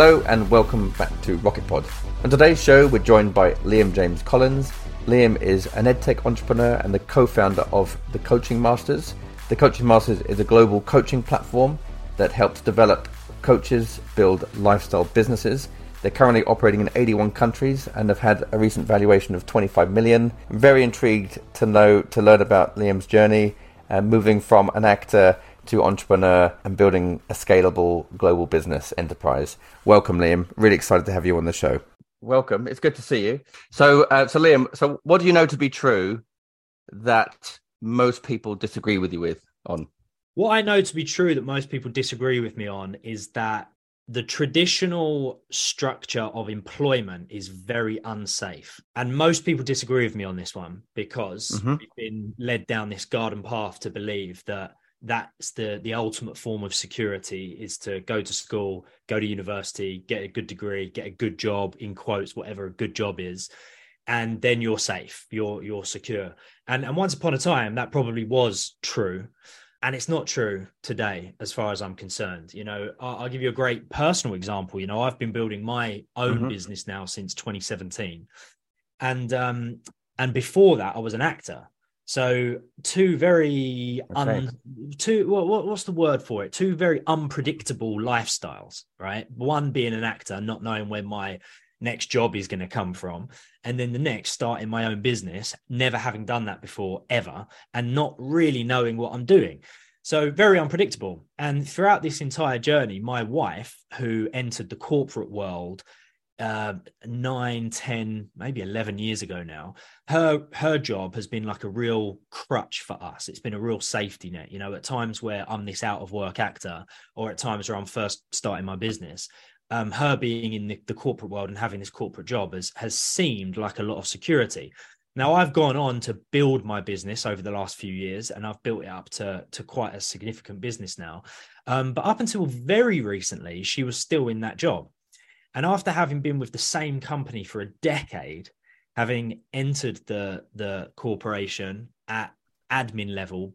Hello and welcome back to Rocket Pod. On today's show, we're joined by Liam James Collins. Liam is an edtech entrepreneur and the co-founder of the Coaching Masters. The Coaching Masters is a global coaching platform that helps develop coaches build lifestyle businesses. They're currently operating in 81 countries and have had a recent valuation of 25 million. I'm very intrigued to know to learn about Liam's journey, uh, moving from an actor to entrepreneur and building a scalable global business enterprise. Welcome, Liam. Really excited to have you on the show. Welcome. It's good to see you. So, uh, so Liam, so what do you know to be true that most people disagree with you with on? What I know to be true that most people disagree with me on is that the traditional structure of employment is very unsafe. And most people disagree with me on this one because mm-hmm. we've been led down this garden path to believe that that's the the ultimate form of security is to go to school go to university get a good degree get a good job in quotes whatever a good job is and then you're safe you're you're secure. And and once upon a time that probably was true and it's not true today as far as i'm concerned. You know i'll, I'll give you a great personal example. You know i've been building my own mm-hmm. business now since 2017 and um and before that i was an actor so two very okay. un, two what, what's the word for it? Two very unpredictable lifestyles, right? One being an actor, not knowing where my next job is going to come from, and then the next starting my own business, never having done that before ever, and not really knowing what I'm doing. So very unpredictable. And throughout this entire journey, my wife, who entered the corporate world uh, nine, 10, maybe 11 years ago now, her her job has been like a real crutch for us. It's been a real safety net. You know, at times where I'm this out of work actor, or at times where I'm first starting my business, um, her being in the, the corporate world and having this corporate job has has seemed like a lot of security. Now I've gone on to build my business over the last few years, and I've built it up to to quite a significant business now. Um, but up until very recently, she was still in that job. And after having been with the same company for a decade, having entered the the corporation at admin level,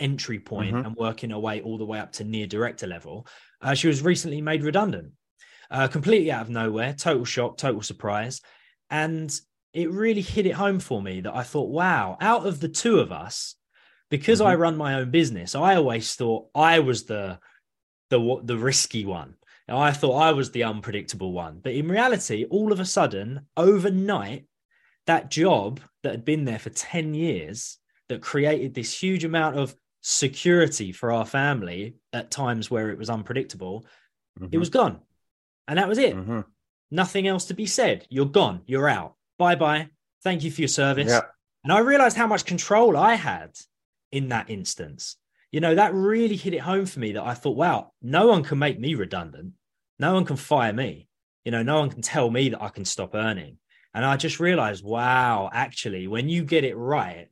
entry point, mm-hmm. and working her way all the way up to near director level, uh, she was recently made redundant, uh, completely out of nowhere. Total shock, total surprise, and it really hit it home for me that I thought, wow, out of the two of us, because mm-hmm. I run my own business, I always thought I was the the the risky one now, I thought I was the unpredictable one, but in reality, all of a sudden, overnight, that job that had been there for 10 years that created this huge amount of security for our family at times where it was unpredictable, mm-hmm. it was gone. And that was it. Mm-hmm. Nothing else to be said. You're gone. You're out. Bye bye. Thank you for your service. Yeah. And I realized how much control I had in that instance. You know, that really hit it home for me that I thought, wow, no one can make me redundant. No one can fire me. You know, no one can tell me that I can stop earning. And I just realized, wow, actually, when you get it right,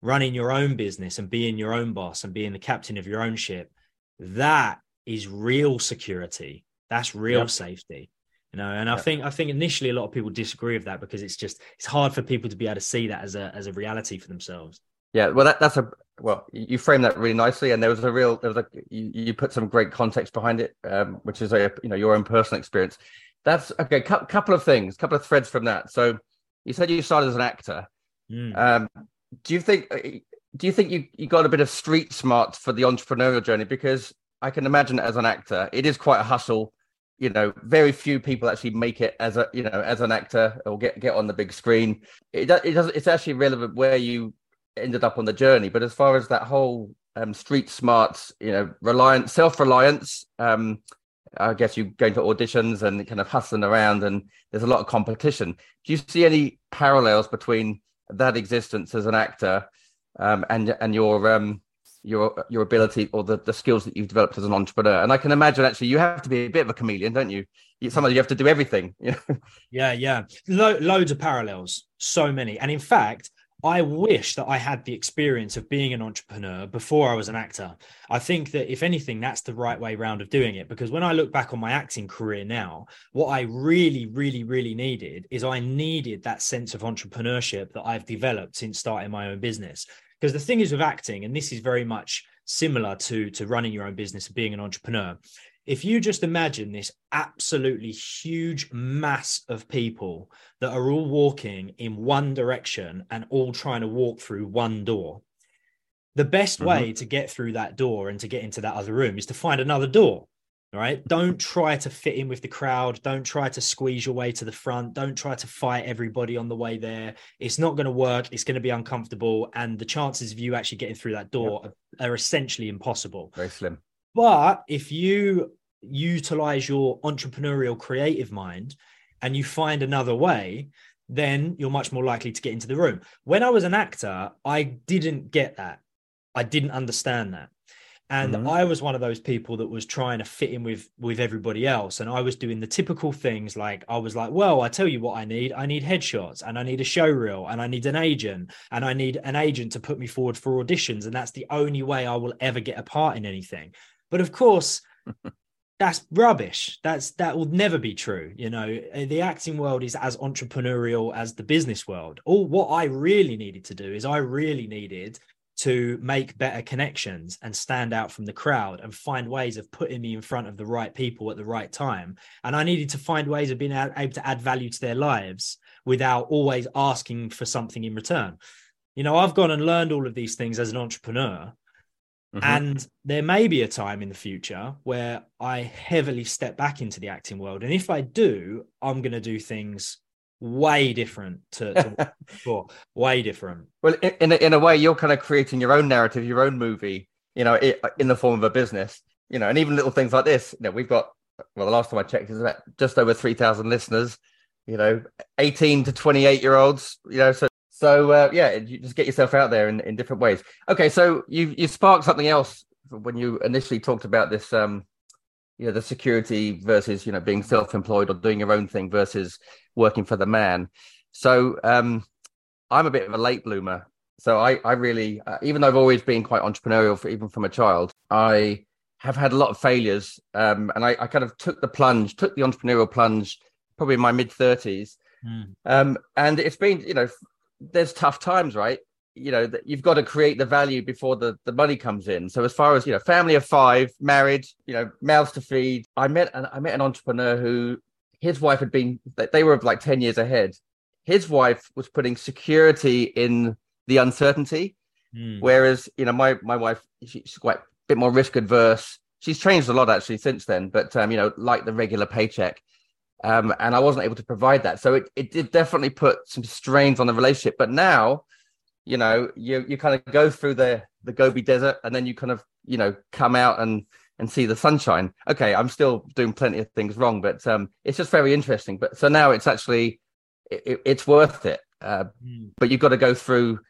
running your own business and being your own boss and being the captain of your own ship, that is real security. That's real yep. safety. You know, and yep. I think I think initially a lot of people disagree with that because it's just it's hard for people to be able to see that as a as a reality for themselves. Yeah, well, that, that's a well, you framed that really nicely, and there was a real, there was a you, you put some great context behind it, um, which is a you know your own personal experience. That's okay. Cu- couple of things, couple of threads from that. So you said you started as an actor. Mm. Um, do you think do you think you you got a bit of street smart for the entrepreneurial journey? Because I can imagine as an actor, it is quite a hustle. You know, very few people actually make it as a you know as an actor or get get on the big screen. It it does it's actually relevant where you ended up on the journey. But as far as that whole um, street smarts, you know, reliance, self reliance, um, I guess you go into auditions and kind of hustling around, and there's a lot of competition. Do you see any parallels between that existence as an actor um, and and your um, your your ability or the, the skills that you've developed as an entrepreneur? And I can imagine actually you have to be a bit of a chameleon, don't you? Somebody you have to do everything. Yeah, yeah, Lo- loads of parallels, so many, and in fact, I wish that I had the experience of being an entrepreneur before I was an actor. I think that if anything, that's the right way round of doing it. Because when I look back on my acting career now, what I really, really, really needed is I needed that sense of entrepreneurship that I've developed since starting my own business. Because the thing is with acting, and this is very much similar to, to running your own business and being an entrepreneur, if you just imagine this absolutely huge mass of people that are all walking in one direction and all trying to walk through one door, the best mm-hmm. way to get through that door and to get into that other room is to find another door. Right. Don't try to fit in with the crowd. Don't try to squeeze your way to the front. Don't try to fight everybody on the way there. It's not going to work. It's going to be uncomfortable. And the chances of you actually getting through that door yep. are, are essentially impossible. Very slim. But if you utilize your entrepreneurial creative mind and you find another way, then you're much more likely to get into the room. When I was an actor, I didn't get that. I didn't understand that. And mm-hmm. I was one of those people that was trying to fit in with with everybody else. And I was doing the typical things like I was like, well, I tell you what I need. I need headshots and I need a show reel and I need an agent and I need an agent to put me forward for auditions. And that's the only way I will ever get a part in anything. But of course, that's rubbish. That's that will never be true. You know, uh, the acting world is as entrepreneurial as the business world. All what I really needed to do is I really needed to make better connections and stand out from the crowd and find ways of putting me in front of the right people at the right time. And I needed to find ways of being able to add value to their lives without always asking for something in return. You know, I've gone and learned all of these things as an entrepreneur Mm-hmm. And there may be a time in the future where I heavily step back into the acting world. And if I do, I'm going to do things way different to, to before, way different. Well, in, in a way, you're kind of creating your own narrative, your own movie, you know, in the form of a business, you know, and even little things like this. You know, we've got, well, the last time I checked, is about just over 3,000 listeners, you know, 18 to 28 year olds, you know, so so uh, yeah, you just get yourself out there in, in different ways. Okay, so you you sparked something else when you initially talked about this, um, you know, the security versus you know being self-employed or doing your own thing versus working for the man. So um, I'm a bit of a late bloomer. So I I really, uh, even though I've always been quite entrepreneurial, for, even from a child, I have had a lot of failures, um, and I, I kind of took the plunge, took the entrepreneurial plunge, probably in my mid 30s. Mm. Um, and it's been, you know, there's tough times, right? You know, that you've got to create the value before the, the money comes in. So as far as, you know, family of five, married, you know, mouths to feed. I met an I met an entrepreneur who his wife had been they were like 10 years ahead. His wife was putting security in the uncertainty. Mm. Whereas, you know, my my wife, she's quite a bit more risk adverse. She's changed a lot actually since then, but um, you know, like the regular paycheck um, and I wasn't able to provide that. So it, it did definitely put some strains on the relationship. But now, you know, you you kind of go through the the Gobi Desert, and then you kind of you know come out and and see the sunshine. Okay, I'm still doing plenty of things wrong, but um, it's just very interesting. But so now it's actually it, it's worth it. Uh, mm. But you've got to go through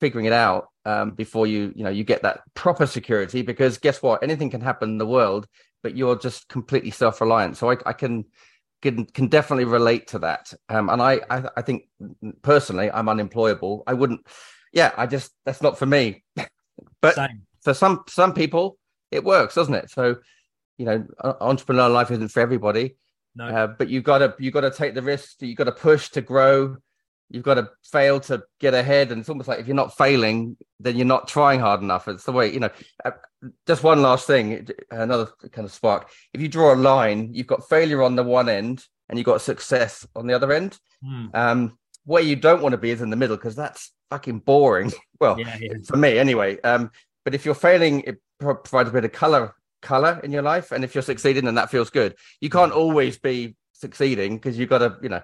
figuring it out um, before you you know you get that proper security. Because guess what? Anything can happen in the world, but you're just completely self reliant. So I, I can can can definitely relate to that. Um, and I, I, I think personally, I'm unemployable. I wouldn't. Yeah, I just that's not for me. but Same. for some some people, it works, doesn't it? So, you know, entrepreneur life isn't for everybody. No. Uh, but you got to you got to take the risk. You got to push to grow you've got to fail to get ahead and it's almost like if you're not failing then you're not trying hard enough. It's the way you know uh, just one last thing another kind of spark. If you draw a line you've got failure on the one end and you've got success on the other end. Mm. um where you don't want to be is in the middle because that's fucking boring. Well yeah, yeah. for me anyway um but if you're failing it provides a bit of color color in your life and if you're succeeding then that feels good. You can't always be succeeding because you've got to you know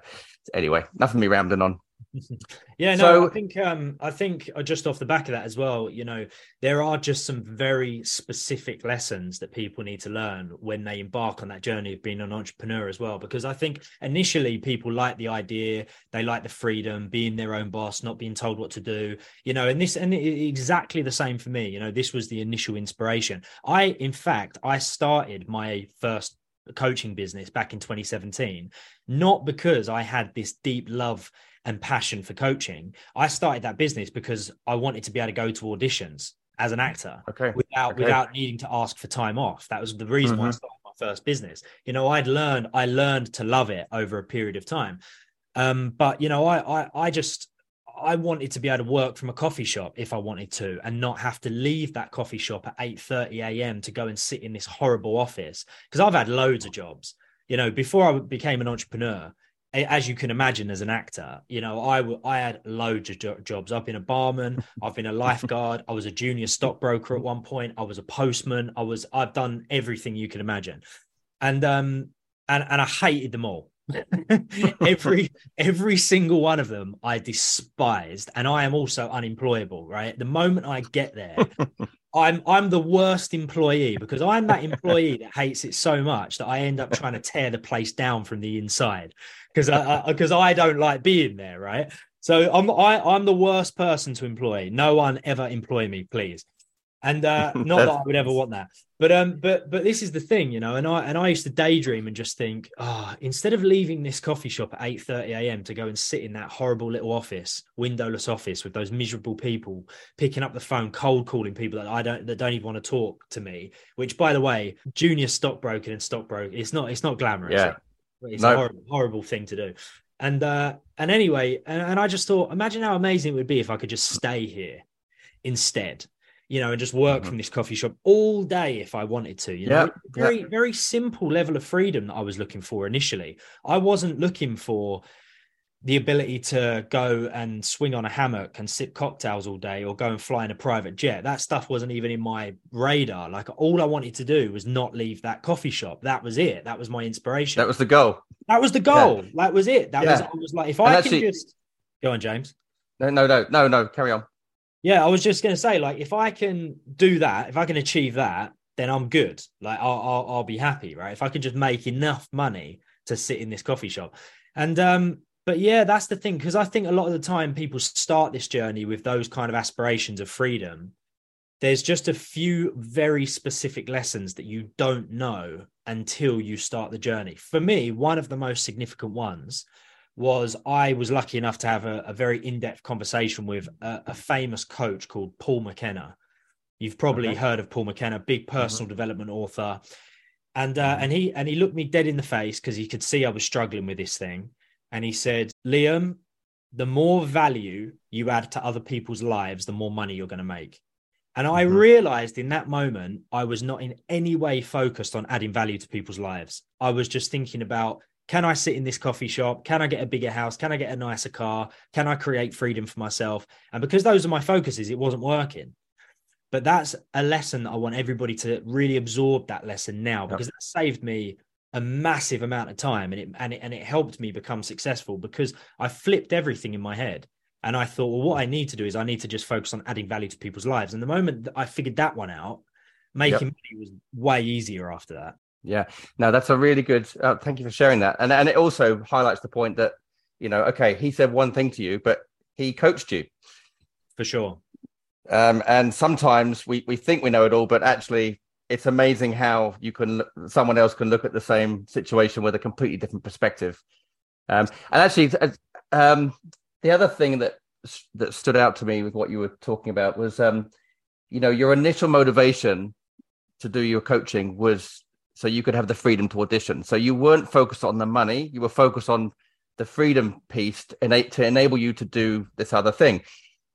anyway nothing me rambling on yeah, no, so, I think um, I think uh, just off the back of that as well, you know, there are just some very specific lessons that people need to learn when they embark on that journey of being an entrepreneur as well. Because I think initially people like the idea, they like the freedom, being their own boss, not being told what to do, you know, and this and exactly the same for me. You know, this was the initial inspiration. I, in fact, I started my first coaching business back in 2017 not because i had this deep love and passion for coaching, I started that business because I wanted to be able to go to auditions as an actor okay. without okay. without needing to ask for time off. That was the reason mm-hmm. why I mm-hmm. started my first business. You know, I'd learned I learned to love it over a period of time. Um, but you know, I I I just I wanted to be able to work from a coffee shop if I wanted to and not have to leave that coffee shop at 8:30 a.m. to go and sit in this horrible office because I've had loads of jobs. You know, before I became an entrepreneur, as you can imagine as an actor, you know, I, w- I had loads of jo- jobs. I've been a barman, I've been a lifeguard, I was a junior stockbroker at one point, I was a postman, I was I've done everything you can imagine. And um and and I hated them all. every every single one of them I despised and I am also unemployable, right? The moment I get there, I'm I'm the worst employee because I'm that employee that hates it so much that I end up trying to tear the place down from the inside because I because I, I, don't like being there, right? So I'm I, I'm the worst person to employ. No one ever employ me, please. And uh, not that I would ever want that, but um, but but this is the thing, you know. And I and I used to daydream and just think, oh, instead of leaving this coffee shop at eight thirty a.m. to go and sit in that horrible little office, windowless office with those miserable people picking up the phone, cold calling people that I don't that don't even want to talk to me. Which, by the way, junior stockbroker and stockbroker, it's not it's not glamorous. Yeah. It's a horrible, horrible thing to do. And uh, and anyway, and, and I just thought, imagine how amazing it would be if I could just stay here instead you know, and just work mm-hmm. from this coffee shop all day if I wanted to. You know, very, very simple level of freedom that I was looking for initially. I wasn't looking for the ability to go and swing on a hammock and sip cocktails all day or go and fly in a private jet. That stuff wasn't even in my radar. Like all I wanted to do was not leave that coffee shop. That was it. That was my inspiration. That was the goal. That was the goal. Yeah. That was it. That yeah. was I was like, if and I actually, can just go on, James. No, no, no, no, no. Carry on. Yeah, I was just going to say, like, if I can do that, if I can achieve that, then I'm good. Like, I'll, I'll, I'll be happy, right? If I can just make enough money to sit in this coffee shop, and um, but yeah, that's the thing because I think a lot of the time people start this journey with those kind of aspirations of freedom. There's just a few very specific lessons that you don't know until you start the journey. For me, one of the most significant ones was I was lucky enough to have a, a very in-depth conversation with a, a, famous coach called Paul McKenna. You've probably okay. heard of Paul McKenna, big mm-hmm. personal mm-hmm. development author. And uh, mm-hmm. and he and he looked me dead in the face because he could see I was struggling with this thing. And he said, Liam, the more value you add to other people's lives, the more money you're going to make. And I mm-hmm. realized in that moment, I was not in any way focused on adding value to people's lives. I was just thinking about can I sit in this coffee shop? Can I get a bigger house? Can I get a nicer car? Can I create freedom for myself? And because those are my focuses, it wasn't working. But that's a lesson that I want everybody to really absorb that lesson now because yep. that saved me a massive amount of time and it and it and it helped me become successful because I flipped everything in my head. And I thought, well, what I need to do is I need to just focus on adding value to people's lives. And the moment that I figured that one out, making yep. money was way easier after that. Yeah, no, that's a really good. Uh, thank you for sharing that, and and it also highlights the point that you know, okay, he said one thing to you, but he coached you for sure. Um, and sometimes we we think we know it all, but actually, it's amazing how you can someone else can look at the same situation with a completely different perspective. Um, and actually, um, the other thing that that stood out to me with what you were talking about was, um, you know, your initial motivation to do your coaching was so you could have the freedom to audition. So you weren't focused on the money; you were focused on the freedom piece to, to enable you to do this other thing.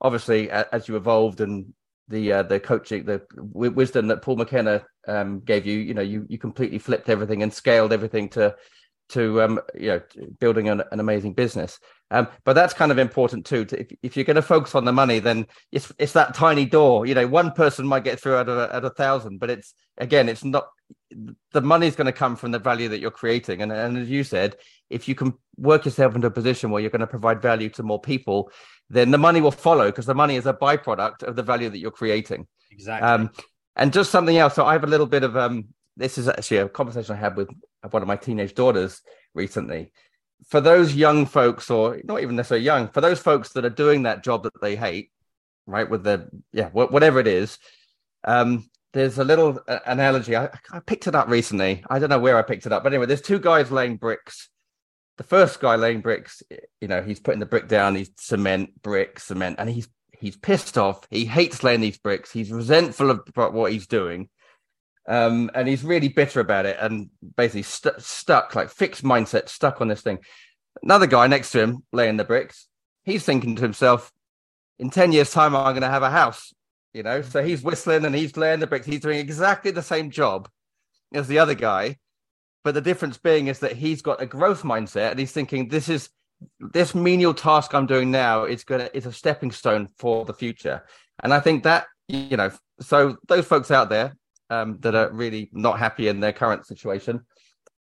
Obviously, as you evolved and the uh, the coaching, the w- wisdom that Paul McKenna um, gave you, you know, you you completely flipped everything and scaled everything to to um, you know building an, an amazing business. Um, but that's kind of important too. To, if, if you're going to focus on the money, then it's it's that tiny door. You know, one person might get through out of a, out of a thousand, but it's again, it's not the money is going to come from the value that you're creating. And, and as you said, if you can work yourself into a position where you're going to provide value to more people, then the money will follow because the money is a byproduct of the value that you're creating. Exactly. Um, and just something else. So I have a little bit of um, this is actually a conversation I had with one of my teenage daughters recently. For those young folks, or not even necessarily young, for those folks that are doing that job that they hate, right? With the yeah, whatever it is, um, there's a little uh, analogy. I, I, picked it up recently. I don't know where I picked it up, but anyway, there's two guys laying bricks. The first guy laying bricks, you know, he's putting the brick down. He's cement, brick, cement, and he's he's pissed off. He hates laying these bricks. He's resentful of what he's doing, um, and he's really bitter about it. And basically st- stuck, like fixed mindset, stuck on this thing. Another guy next to him laying the bricks. he's thinking to himself, in 10 years' time, I'm going to have a house, you know? So he's whistling and he's laying the bricks. He's doing exactly the same job as the other guy. But the difference being is that he's got a growth mindset and he's thinking, this is this menial task I'm doing now is going to, is a stepping stone for the future. And I think that, you know, so those folks out there um, that are really not happy in their current situation,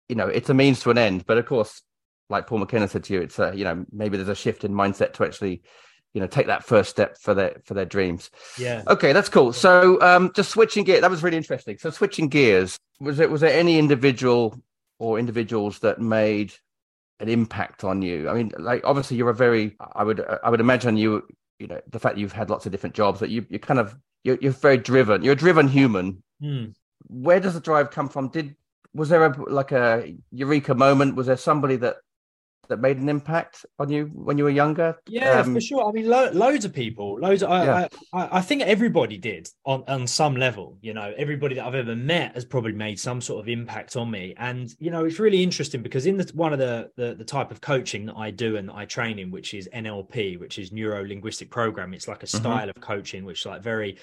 you know, it's a means to an end. But of course, like Paul McKenna said to you, it's a, you know, maybe there's a shift in mindset to actually you know take that first step for their for their dreams. Yeah. Okay that's cool. So um just switching gear that was really interesting. So switching gears was it was there any individual or individuals that made an impact on you? I mean like obviously you're a very i would i would imagine you you know the fact that you've had lots of different jobs that you you kind of you're, you're very driven. You're a driven human mm. where does the drive come from did was there a like a eureka moment was there somebody that that made an impact on you when you were younger? Yeah, um, for sure. I mean, lo- loads of people, loads. Of, yeah. I, I, I, think everybody did on on some level. You know, everybody that I've ever met has probably made some sort of impact on me. And you know, it's really interesting because in the one of the the, the type of coaching that I do and that I train in, which is NLP, which is neuro linguistic program, it's like a mm-hmm. style mm-hmm. of coaching which is like very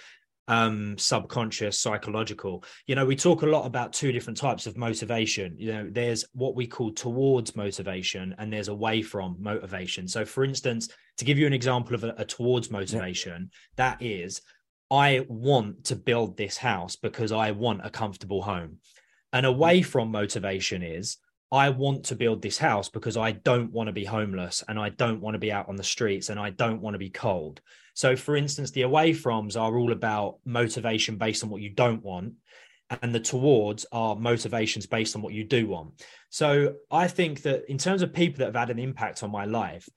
um subconscious psychological. You know we talk a lot about two different types of motivation. You know there's what we call towards motivation and there's away from motivation. So for instance to give you an example of a, a towards motivation yeah. that is i want to build this house because i want a comfortable home. And away from motivation is I want to build this house because I don't want to be homeless and I don't want to be out on the streets and I don't want to be cold. So, for instance, the away froms are all about motivation based on what you don't want, and the towards are motivations based on what you do want. So, I think that in terms of people that have had an impact on my life,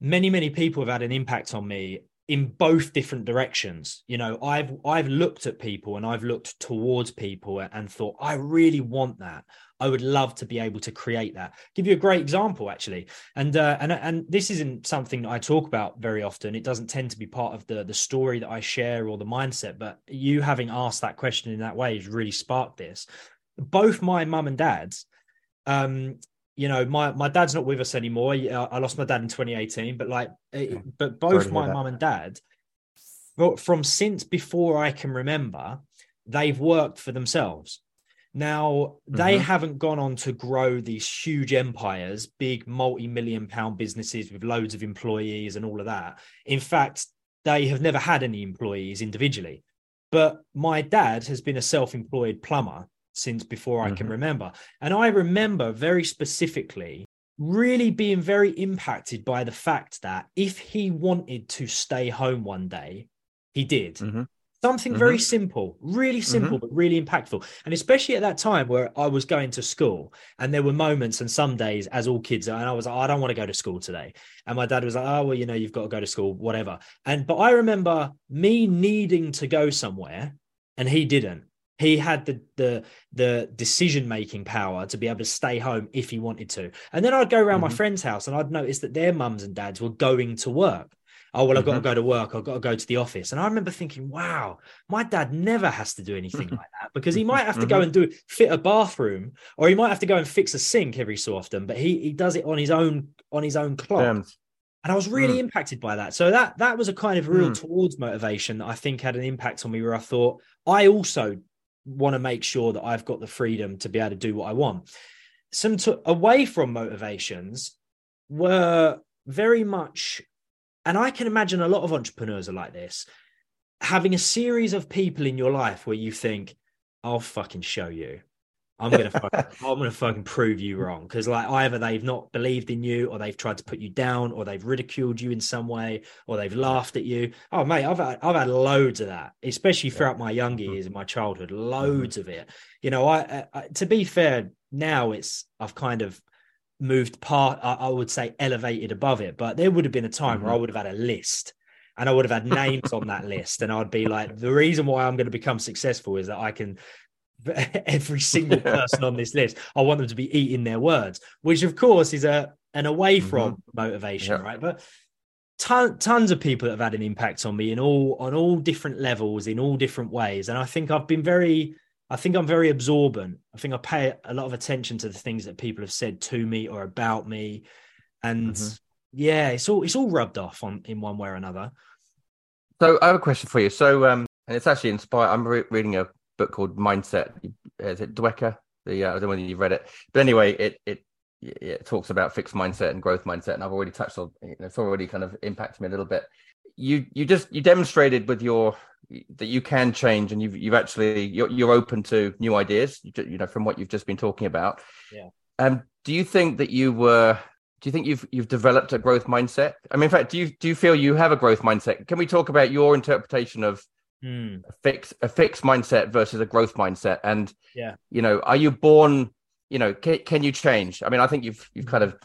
many, many people have had an impact on me in both different directions. You know i've i've looked at people and i've looked towards people and thought i really want that. I would love to be able to create that. Give you a great example actually. And uh, and and this isn't something that i talk about very often. It doesn't tend to be part of the the story that i share or the mindset but you having asked that question in that way has really sparked this. Both my mum and dad's um you know, my my dad's not with us anymore. I lost my dad in 2018, but like, eh, but both my mum and dad, from since before I can remember, they've worked for themselves. Now they mm-hmm. haven't gone on to grow these huge empires, big multi-million pound businesses with loads of employees and all of that. In fact, they have never had any employees individually. But my dad has been a self-employed plumber since before I mm-hmm. can remember. And I remember very specifically really being very impacted by the fact that if he wanted to stay home one day, he did. Mm-hmm. Something mm-hmm. very simple, really simple, mm-hmm. but really impactful. And especially at that time where I was going to school, and there were moments and some days, as all kids are, and I was like, I don't want to go to school today. And my dad was like, Oh, well, you know, you've got to go to school, whatever. And but I remember me needing to go somewhere, and he didn't he had the the the decision making power to be able to stay home if he wanted to. And then I'd go around mm-hmm. my friend's house and I'd notice that their mums and dads were going to work. Oh well, I've got to mm-hmm. go to work. I've got to go to the office. And I remember thinking, wow, my dad never has to do anything like that because he might have to go mm-hmm. and do fit a bathroom, or he might have to go and fix a sink every so often. But he he does it on his own on his own clock. Damn. And I was really mm. impacted by that. So that that was a kind of real mm. towards motivation that I think had an impact on me where I thought I also want to make sure that I've got the freedom to be able to do what I want. Some to, away from motivations were very much, and I can imagine a lot of entrepreneurs are like this, having a series of people in your life where you think, I'll fucking show you. I'm gonna fucking, I'm gonna fucking prove you wrong because like either they've not believed in you or they've tried to put you down or they've ridiculed you in some way or they've laughed at you. Oh mate, I've had, I've had loads of that, especially throughout my younger mm-hmm. years in my childhood. Loads mm-hmm. of it. You know, I, I, to be fair, now it's I've kind of moved part. I, I, would say elevated above it, but there would have been a time mm-hmm. where I would have had a list and I would have had names on that list. And I'd be like, the reason why I'm going to become successful is that I can every single person on this list. I want them to be eating their words, which of course is a an away mm-hmm. from mm-hmm. motivation, right? But ton, tons of people that have had an impact on me in all on all different levels, in all different ways, and I think I've been very. I think I'm very absorbent. I think I pay a lot of attention to the things that people have said to me or about me, and mm-hmm. yeah, it's all it's all rubbed off on in one way or another. So I have a question for you. So um, and it's actually inspired. I'm re- reading a book called Mindset. Is it Dwecker? The uh, I don't know whether you've read it, but anyway, it it it talks about fixed mindset and growth mindset, and I've already touched on. You know, it's already kind of impacted me a little bit. You you just you demonstrated with your that you can change, and you've you've actually you're you're open to new ideas. You know, from what you've just been talking about. Yeah. Um, do you think that you were do you think you've you've developed a growth mindset? I mean, in fact, do you do you feel you have a growth mindset? Can we talk about your interpretation of Hmm. a fixed a fixed mindset versus a growth mindset? And Yeah. you know, are you born? You know, can, can you change? I mean, I think you've you've kind of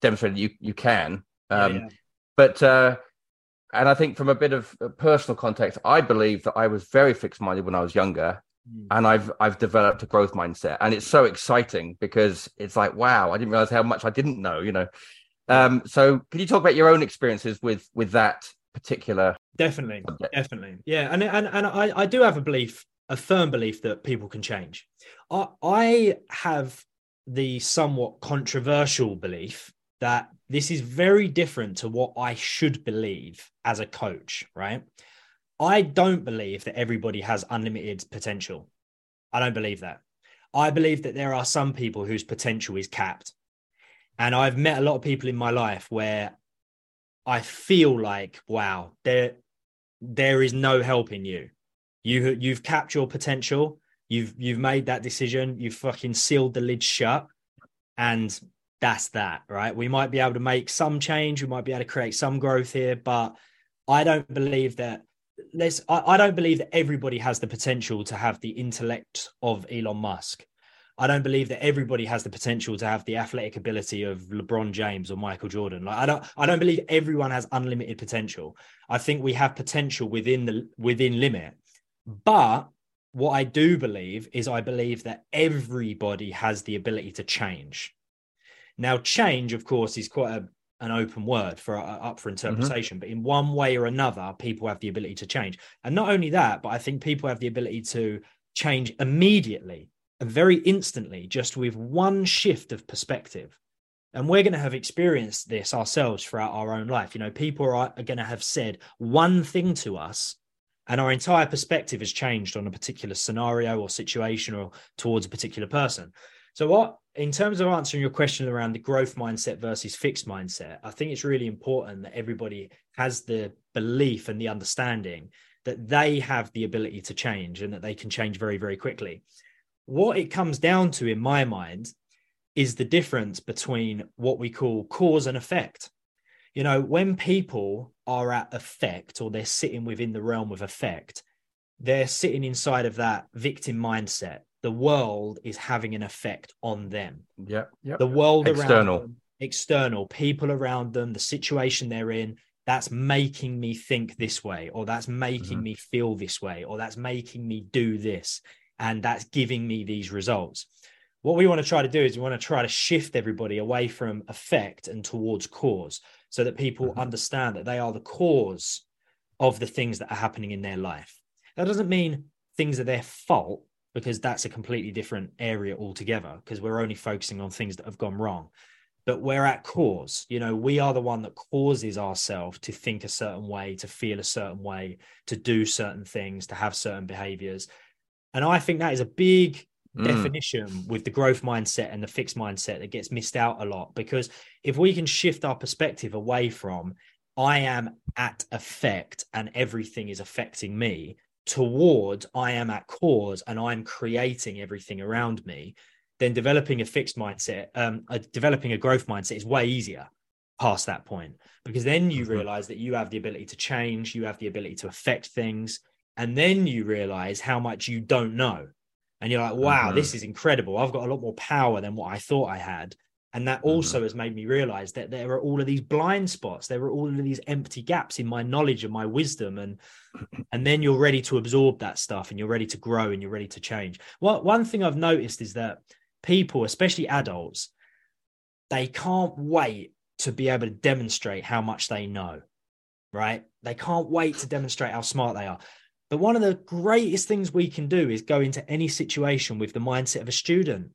demonstrated you you can. Um, yeah. But uh, and I think from a bit of personal context, I believe that I was very fixed minded when I was younger, Hmm. and I've I've developed a growth mindset, and it's so exciting because it's like, wow, I didn't realize how much I didn't know. You know, um, so can you talk about your own experiences with with that particular Definitely, subject? definitely, yeah. And and and I I do have a belief, a firm belief that people can change. I I have the somewhat controversial belief that this is very different to what I should believe as a coach, right? I don't believe that everybody has unlimited potential. I don't believe that. I believe that there are some people whose potential is capped. And I've met a lot of people in my life where I feel like, wow, there there is no helping you. You you've capped your potential. You've you've made that decision. You've fucking sealed the lid shut, and that's that, right? We might be able to make some change. We might be able to create some growth here, but I don't believe that. Let's. I, I don't believe that everybody has the potential to have the intellect of Elon Musk. I don't believe that everybody has the potential to have the athletic ability of LeBron James or Michael Jordan. Like I don't I don't believe everyone has unlimited potential. I think we have potential within the within limit. But what I do believe is I believe that everybody has the ability to change. Now change of course is quite a, an open word for uh, up for interpretation, but in one way or another people have the ability to change. And not only that, but I think people have the ability to change immediately very instantly just with one shift of perspective. And we're going to have experienced this ourselves throughout our own life. You know people are, are going to have said one thing to us and our entire perspective has changed on a particular scenario or situation or towards a particular person. So what in terms of answering your question around the growth mindset versus fixed mindset i think it's really important that everybody has the belief and the understanding that they have the ability to change and that they can change very very quickly what it comes down to in my mind is the difference between what we call cause and effect. You know, when people are at effect or they're sitting within the realm of effect, they're sitting inside of that victim mindset. The world is having an effect on them. Yeah, yeah. The world External. around them, external, people around them, the situation they're in, that's making me think this way, or that's making Mhm. me feel this way, or that's making me do this and that's giving me these results. What we want to try to do is we want to try to shift everybody away from effect and towards cause so that people Mhm. understand that they are the cause of the things that are happening in their life. That doesn't mean things are their fault because that's a completely different area altogether because we're only focusing on things that have gone wrong. But we're at cause, you know, we are the one that causes ourselves to think a certain way, to feel a certain way, to do certain things, to have certain behaviors. And I think that is a big Mm. definition with the growth mindset and the fixed mindset that gets missed out a lot. Because if we can shift our perspective away from, I am at effect and everything is affecting me, towards, I am at cause and I'm creating everything around me, then developing a fixed mindset, um, uh, developing a growth mindset is way easier past that point. Because then you Mhm. realize that you have the ability to change, you have the ability to affect things. And then you realize how much you don't know. And you're like wow Mhm. this is incredible. I've got a lot more power than what i thought i had. And that also has made me realize that there are all of these blind spots. There are all of these empty gaps in my knowledge and my wisdom. And and then you're ready to absorb that stuff and you're ready to grow and you're ready to change. Well one thing i've noticed is that people especially adults they can't wait to be able to demonstrate how much they know right? They can't wait to demonstrate how smart they are but one of the greatest things we can do is go into any situation with the mindset of a student.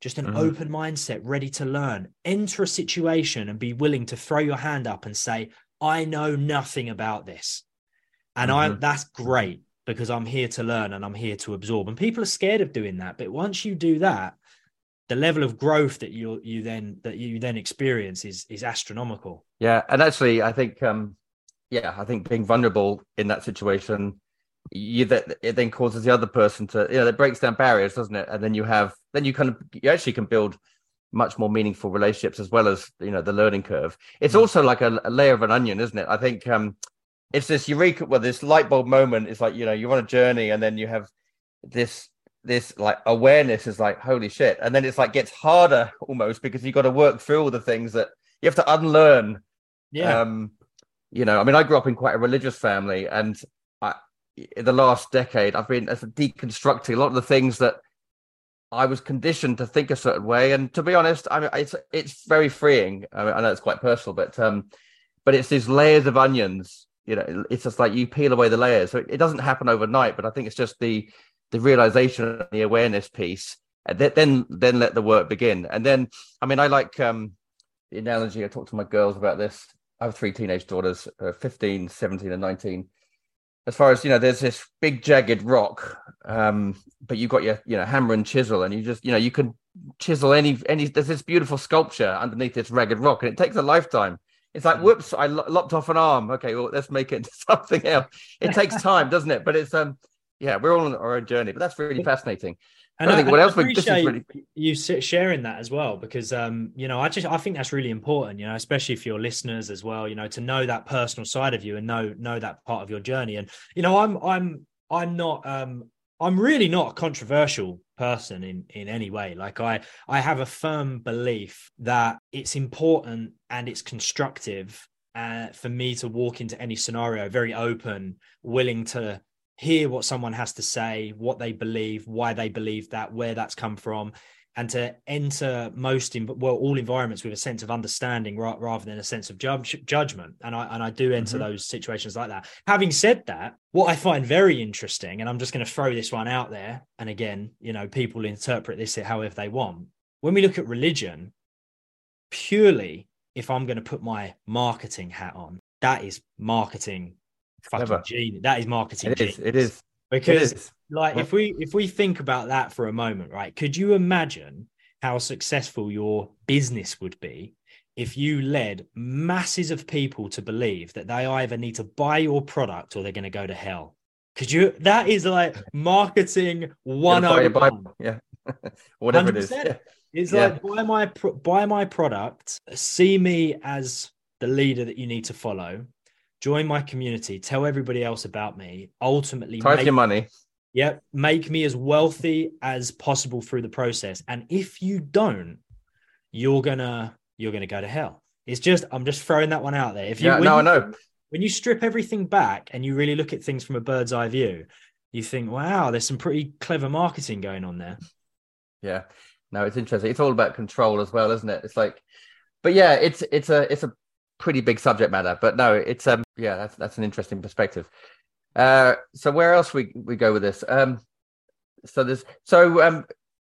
just an mm-hmm. open mindset, ready to learn. Enter a situation and be willing to throw your hand up and say, I know nothing about this. And mm-hmm. I that's great because I'm here to learn and I'm here to absorb. And people are scared of doing that. But once you do that, the level of growth that you you then that you then experience is is astronomical. Yeah. And actually I think um yeah, I think being vulnerable in that situation you that it then causes the other person to you know it breaks down barriers doesn't it? And then you have then you kind of you actually can build much more meaningful relationships as well as you know the learning curve. It's mm. also like a, a, layer of an onion isn't it? I think um it's this eureka well this light bulb moment is like you know you're on a journey and then you have this this like awareness is like holy shit. And then it's like gets harder almost because you've got to work through all the things that you have to unlearn. Yeah. Um you know i mean i grew up in quite a religious family and in the last decade, I've been deconstructing a lot of the things that I was conditioned to think a certain way. And to be honest, I mean, it's it's very freeing. I, mean, I know it's quite personal, but um, but it's these layers of onions. You know, it's just like you peel away the layers. So it, doesn't happen overnight, but I think it's just the the realization, and the awareness piece, and then then let the work begin. And then, I mean, I like um, the analogy. I talk to my girls about this. I have three teenage daughters, uh, 15, 17, and 19 as far as you know, there's this big jagged rock, um, but you've got your you know hammer and chisel, and you just you know you can chisel any any. There's this beautiful sculpture underneath this ragged rock, and it takes a lifetime. It's like, mm. whoops, I lopped off an arm. Okay, well, let's make it something else. It takes time, doesn't it? But it's um, yeah, we're all on our own journey. But that's really fascinating. And I, think what else we really... you sharing that as well because um you know I just I think that's really important you know especially for your listeners as well you know to know that personal side of you and know know that part of your journey. And you know I'm I'm I'm not um I'm really not a controversial person in in any way. Like I I have a firm belief that it's important and it's constructive uh, for me to walk into any scenario very open willing to hear what someone has to say, what they believe, why they believe that, where that's come from, and to enter most in well all environments with a sense of understanding rather than a sense of judge, judgment. And I and I do enter mm-hmm. those situations like that. Having said that, what I find very interesting, and I'm just going to throw this one out there, and again, you know, people interpret this however they want. When we look at religion, purely if I'm going to put my marketing hat on, that is marketing fucking genius. That is marketing. It is. It is. Because it is. like if we if we think about that for a moment, right? Could you imagine how successful your business would be if you led masses of people to believe that they either need to buy your product or they're going to go to hell? Could you? That is like marketing one hundred. Yeah, whatever 100%. it is. Yeah. It's yeah. like buy my buy my product, see me as the leader that you need to follow, join my community, tell everybody else about me, ultimately make, your money. Yeah, make me as wealthy as possible through the process. And if you don't, you're gonna you're gonna go to hell. It's just I'm just throwing that one out there. If you yeah, no, I know. When you strip everything back and you really look at things from a bird's eye view, you think, wow, there's some pretty clever marketing going on there. Yeah. No, it's interesting. It's all about control as well, isn't it? It's like, but yeah, it's it's a it's a pretty big subject matter. But no, it's um yeah, that's that's an interesting perspective. Uh, so where else we we go with this? Um, so there's so um,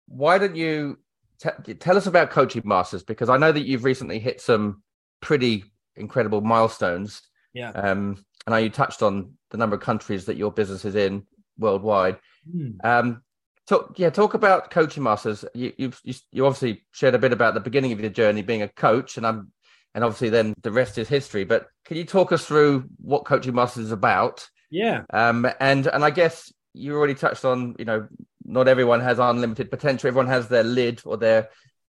why don't you t- tell us about coaching masters because I know that you've recently hit some pretty incredible milestones. Yeah. Um, and I you touched on the number of countries that your business is in worldwide. Mm. Um, talk yeah, talk about coaching masters. You you you obviously shared a bit about the beginning of your journey being a coach, and I'm and obviously then the rest is history. But can you talk us through what Coaching Masters is about? Yeah. Um, and and I guess you already touched on, you know, not everyone has unlimited potential. Everyone has their lid or their.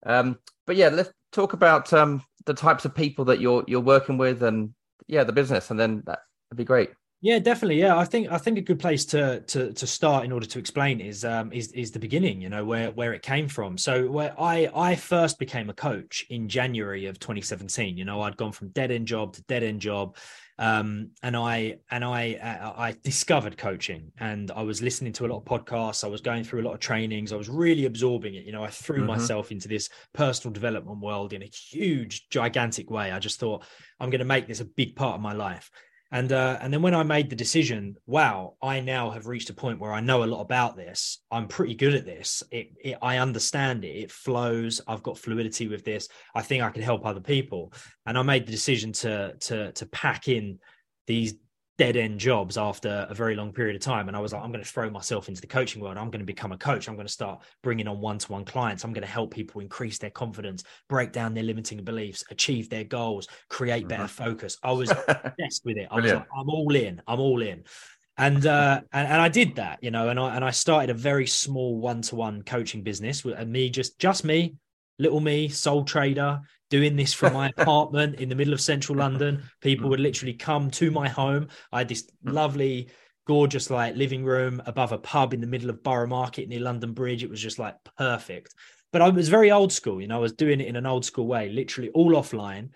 Um, but yeah, let's talk about um, the types of people that you're you're working with, and yeah, the business, and then that'd be great. Yeah, definitely. Yeah, I think I think a good place to to to start in order to explain is um is is the beginning. You know where where it came from. So where I I first became a coach in January of 2017. You know, I'd gone from dead end job to dead end job, um, and I and I uh, I discovered coaching, and I was listening to a lot of podcasts. I was going through a lot of trainings. I was really absorbing it. You know, I threw mm-hmm. myself into this personal development world in a huge, gigantic way. I just thought I'm going to make this a big part of my life And uh, and then when I made the decision, wow, I now have reached a point where I know a lot about this. I'm pretty good at this. It, it I understand it. It flows. I've got fluidity with this. I think I can help other people. And I made the decision to to to pack in these dead end jobs after a very long period of time. And I was like, I'm going to throw myself into the coaching world. I'm going to become a coach. I'm going to start bringing on one to one clients. I'm going to help people increase their confidence, break down their limiting beliefs, achieve their goals, create better mm-hmm. focus. I was obsessed with it. I Brilliant. was like, I'm all in. I'm all in. And, uh, and and I did that, you know, and I and I started a very small one to one coaching business with me, just just me, little me, sole trader, doing this from my apartment in the middle of central London. People would literally come to my home. I had this lovely, gorgeous, like living room above a pub in the middle of Borough Market near London Bridge. It was just like perfect. But I was very old school, you know, I was doing it in an old school way, literally all offline.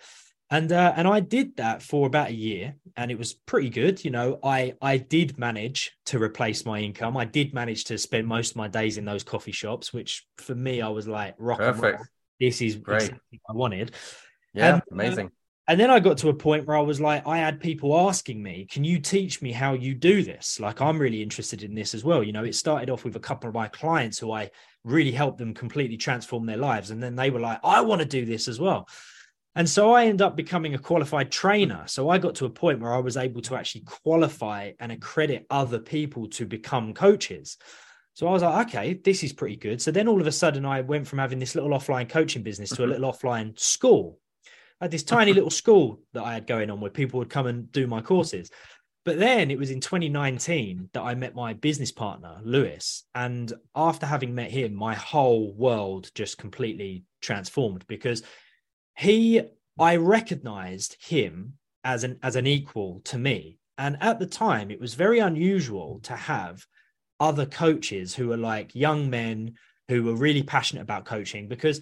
And uh, and I did that for about a year, and it was pretty good. You know, I I did manage to replace my income. I did manage to spend most of my days in those coffee shops, which for me I was like rock Perfect. This is Great. exactly what I wanted. Yeah, uh, amazing. And then I got to a point where I was like, I had people asking me, "Can you teach me how you do this?" Like, I'm really interested in this as well. You know, it started off with a couple of my clients who I really helped them completely transform their lives, and then they were like, "I want to do this as well." And so I ended up becoming a qualified trainer. So I got to a point where I was able to actually qualify and accredit other people to become coaches. So I was like, okay, this is pretty good. So then all of a sudden, I went from having this little offline coaching business to a mm-hmm. little offline school. I had this tiny little school that I had going on where people would come and do my courses. But then it was in 2019 that I met my business partner, Lewis. And after having met him, my whole world just completely transformed because he, I recognized him as an as an equal to me. And at the time, it was very unusual to have other coaches who are like young men who are really passionate about coaching because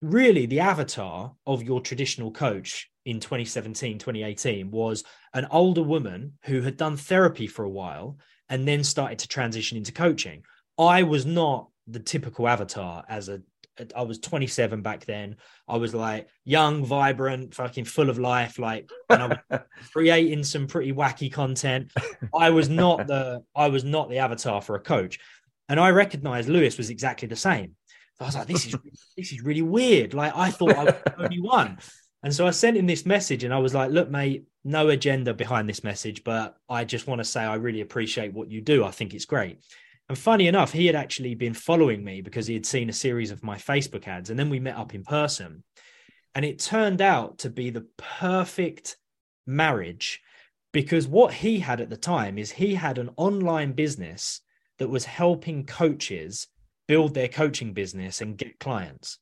really the avatar of your traditional coach in 2017 2018 was an older woman who had done therapy for a while and then started to transition into coaching. I was not the typical avatar as a I was 27 back then. I was like young, vibrant, fucking full of life, like and I was creating some pretty wacky content. I was not the I was not the avatar for a coach. And I recognized Lewis was exactly the same. So I was like, this is this is really weird. Like I thought I was the only one. And so I sent him this message and I was like, look, mate, no agenda behind this message, but I just want to say I really appreciate what you do. I think it's great. And funny enough, he had actually been following me because he had seen a series of my Facebook ads. And then we met up in person. And it turned out to be the perfect marriage because what he had at the time is he had an online business that was helping coaches build their coaching business and get clients.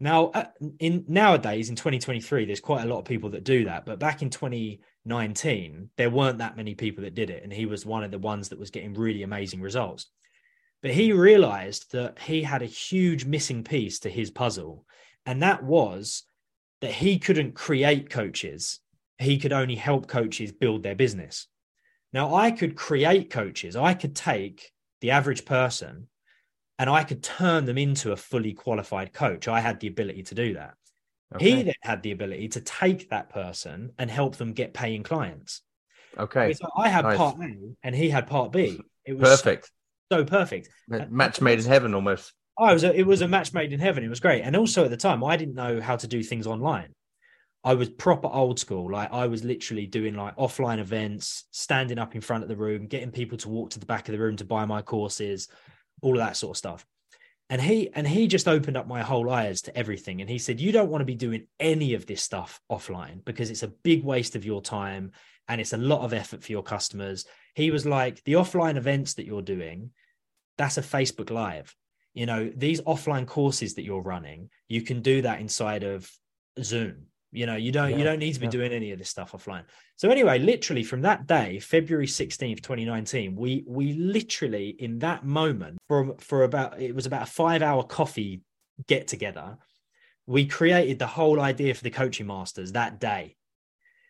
Now, uh, in nowadays in 2023, there's quite a lot of people that do that. But back in 20 19, there weren't that many people that did it. And he was one of the ones that was getting really amazing results. But he realized that he had a huge missing piece to his puzzle. And that was that he couldn't create coaches, he could only help coaches build their business. Now, I could create coaches, I could take the average person and I could turn them into a fully qualified coach. I had the ability to do that. Okay. He then had the ability to take that person and help them get paying clients. Okay. So I had nice. part A and he had part B. It was perfect. So, so perfect. Match made in heaven almost. I was a, it was a match made in heaven. It was great. And also at the time, I didn't know how to do things online. I was proper old school. Like I was literally doing like offline events, standing up in front of the room, getting people to walk to the back of the room to buy my courses, all of that sort of stuff and he and he just opened up my whole eyes to everything. And he said you don't want to be doing any of this stuff offline because it's a big waste of your time and it's a lot of effort for your customers. He was like the offline events that you're doing that's a facebook live. You know these offline courses that you're running you can do that inside of zoom you know, you don't yeah, you don't need to be yeah. doing any of this stuff offline. So anyway, literally from that day, February 16th, 2019, we we literally in that moment for for about it was about a 5-hour coffee get together, we created the whole idea for the coaching masters that day.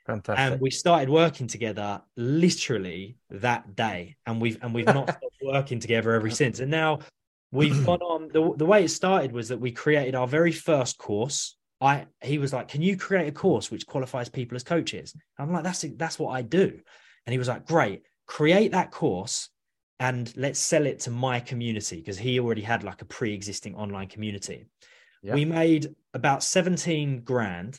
Fantastic. And we started working together literally that day and we've and we've not stopped working together ever since. And now we've gone on the, the way it started was that we created our very first course I he was like, "Can you create a course which qualifies people as coaches?" I'm like, "That's that's what I do," and he was like, "Great, create that course." And let's sell it to my community because he already had like a pre existing online community. Yeah. We made about 17 grand.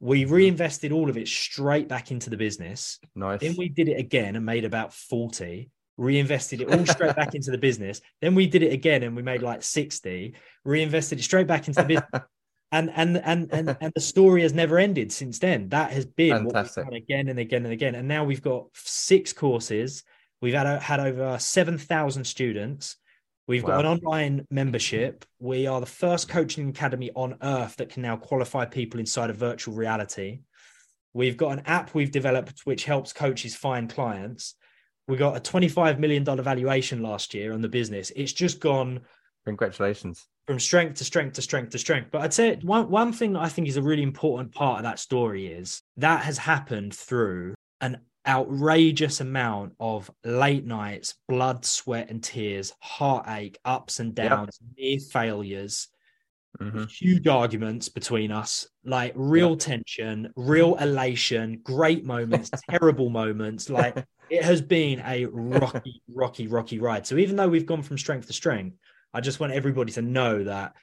We Mm-hmm. reinvested all of it straight back into the business. Nice. Then we did it again and made about 40, reinvested it all straight back into the business. Then we did it again and we made like 60, reinvested it straight back into the business. And and and and and the story has never ended since then. That has been what Fantastic. we've again and again and again. And now we've got six courses. We've had had over seven thousand students. We've got an online membership. We are the first coaching academy on earth that can now qualify people inside of virtual reality. We've got an app we've developed which helps coaches find clients. We got a $25 million valuation last year on the business. It's just gone Congratulations. from strength to strength to strength to strength. But I'd say one, one thing that I think is a really important part of that story is that has happened through an outrageous amount of late nights, blood, sweat, and tears, heartache, ups and downs, near failures, Mhm. huge arguments between us, like real tension, real elation, great moments, terrible moments. Like it has been a rocky, rocky, rocky ride. So even though we've gone from strength to strength, I just want everybody to know that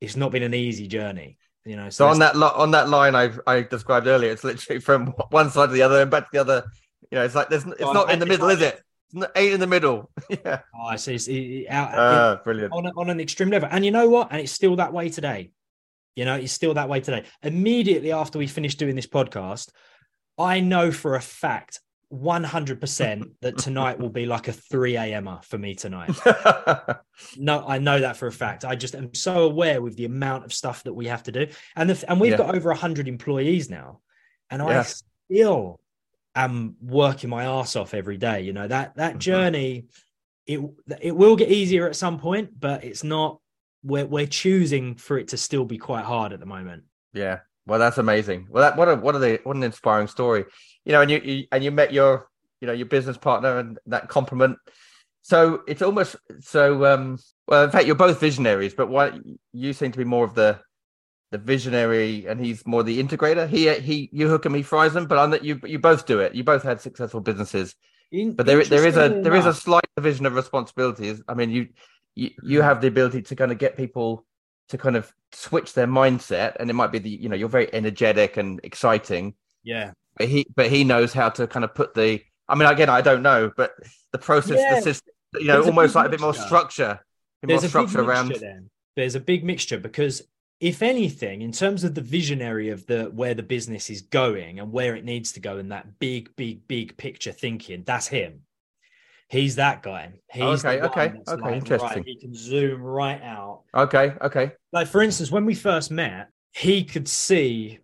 it's not been an easy journey. You know, So on that li- on that line I I described earlier, it's literally from one side to the other and back to the other. You know, it's like there's it's Oh, not in the middle, like- is it? It's not, ain't in the middle. yeah. oh, it's, it's, it- it- out, Ah, brilliant. on, a- on an extreme level. And you know what? And it's still that way today. You know, it's still that way today. Immediately after we finish doing this podcast, I know for a fact 100% that tonight will be like a 3 a.m. for me tonight. No, I know that for a fact. I just am so aware with the amount of stuff that we have to do. And the, and we've Yeah. got over 100 employees now. And I still am working my ass off every day. You know, that that Mhm. journey it it will get easier at some point, but it's not we're we're choosing for it to still be quite hard at the moment. Yeah. Well, that's amazing. Well, that what a what a what an inspiring story. You know, and you, you and you met your you know your business partner and that compliment. So it's almost so. um Well, in fact, you're both visionaries, but why you seem to be more of the the visionary, and he's more the integrator. He he you hook and he fries them, but I'm that you you both do it. You both had successful businesses, In- but there there is a interestingly there is a slight division of responsibilities. I mean, you you you have the ability to kind of get people to kind of switch their mindset and it might be the you know you're very energetic and exciting yeah. but he but he knows how to kind of put the i mean again i don't know but the process Yeah. the system you know There's almost big like a bit more structure a bit there's more a structure big around mixture then. There's a big mixture because if anything, in terms of the visionary of the where the business is going and where it needs to go and that big, big, big picture thinking, that's him. He's that guy. He's Okay, okay, okay, like, interesting. Right, he can zoom right out. okay okay Like for instance, when we first met, he could see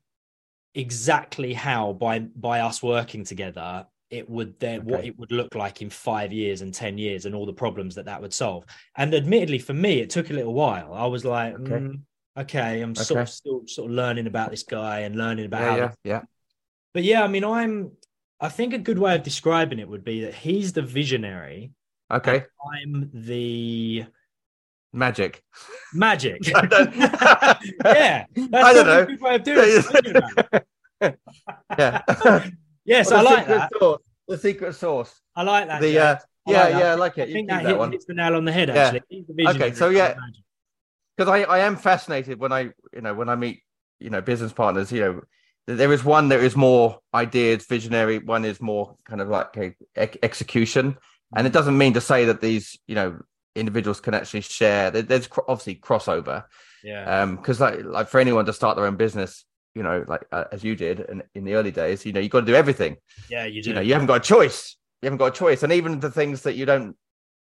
exactly how by by us working together it would then what it would look like in five years and ten years and all the problems that that would solve and admittedly for me it took a little while i was like Okay. okay, okay i'm sort of still sort of learning about this guy and learning about yeah how yeah yeah but yeah i mean i'm i think a good way of describing it would be that he's the visionary okay i'm the magic magic yeah that's I don't know. a good way of doing it thinking about it. yeah yes Well, i like that sauce, the secret sauce i like that the uh yeah like that. yeah i like it I think that, that hit, hits the nail on the head. Yeah. Actually, He's the visionary so yeah. Because I, I am fascinated when I you know when I meet you know business partners you know there is one that is more ideas visionary one is more kind of like execution. And it doesn't mean to say that these you know individuals can actually share. There's obviously crossover. Yeah, um because like like for anyone to start their own business you know like uh, as you did in, in the early days you know you got to do everything. Yeah, you do. you know you haven't got a choice. You haven't got a choice. And even the things that you don't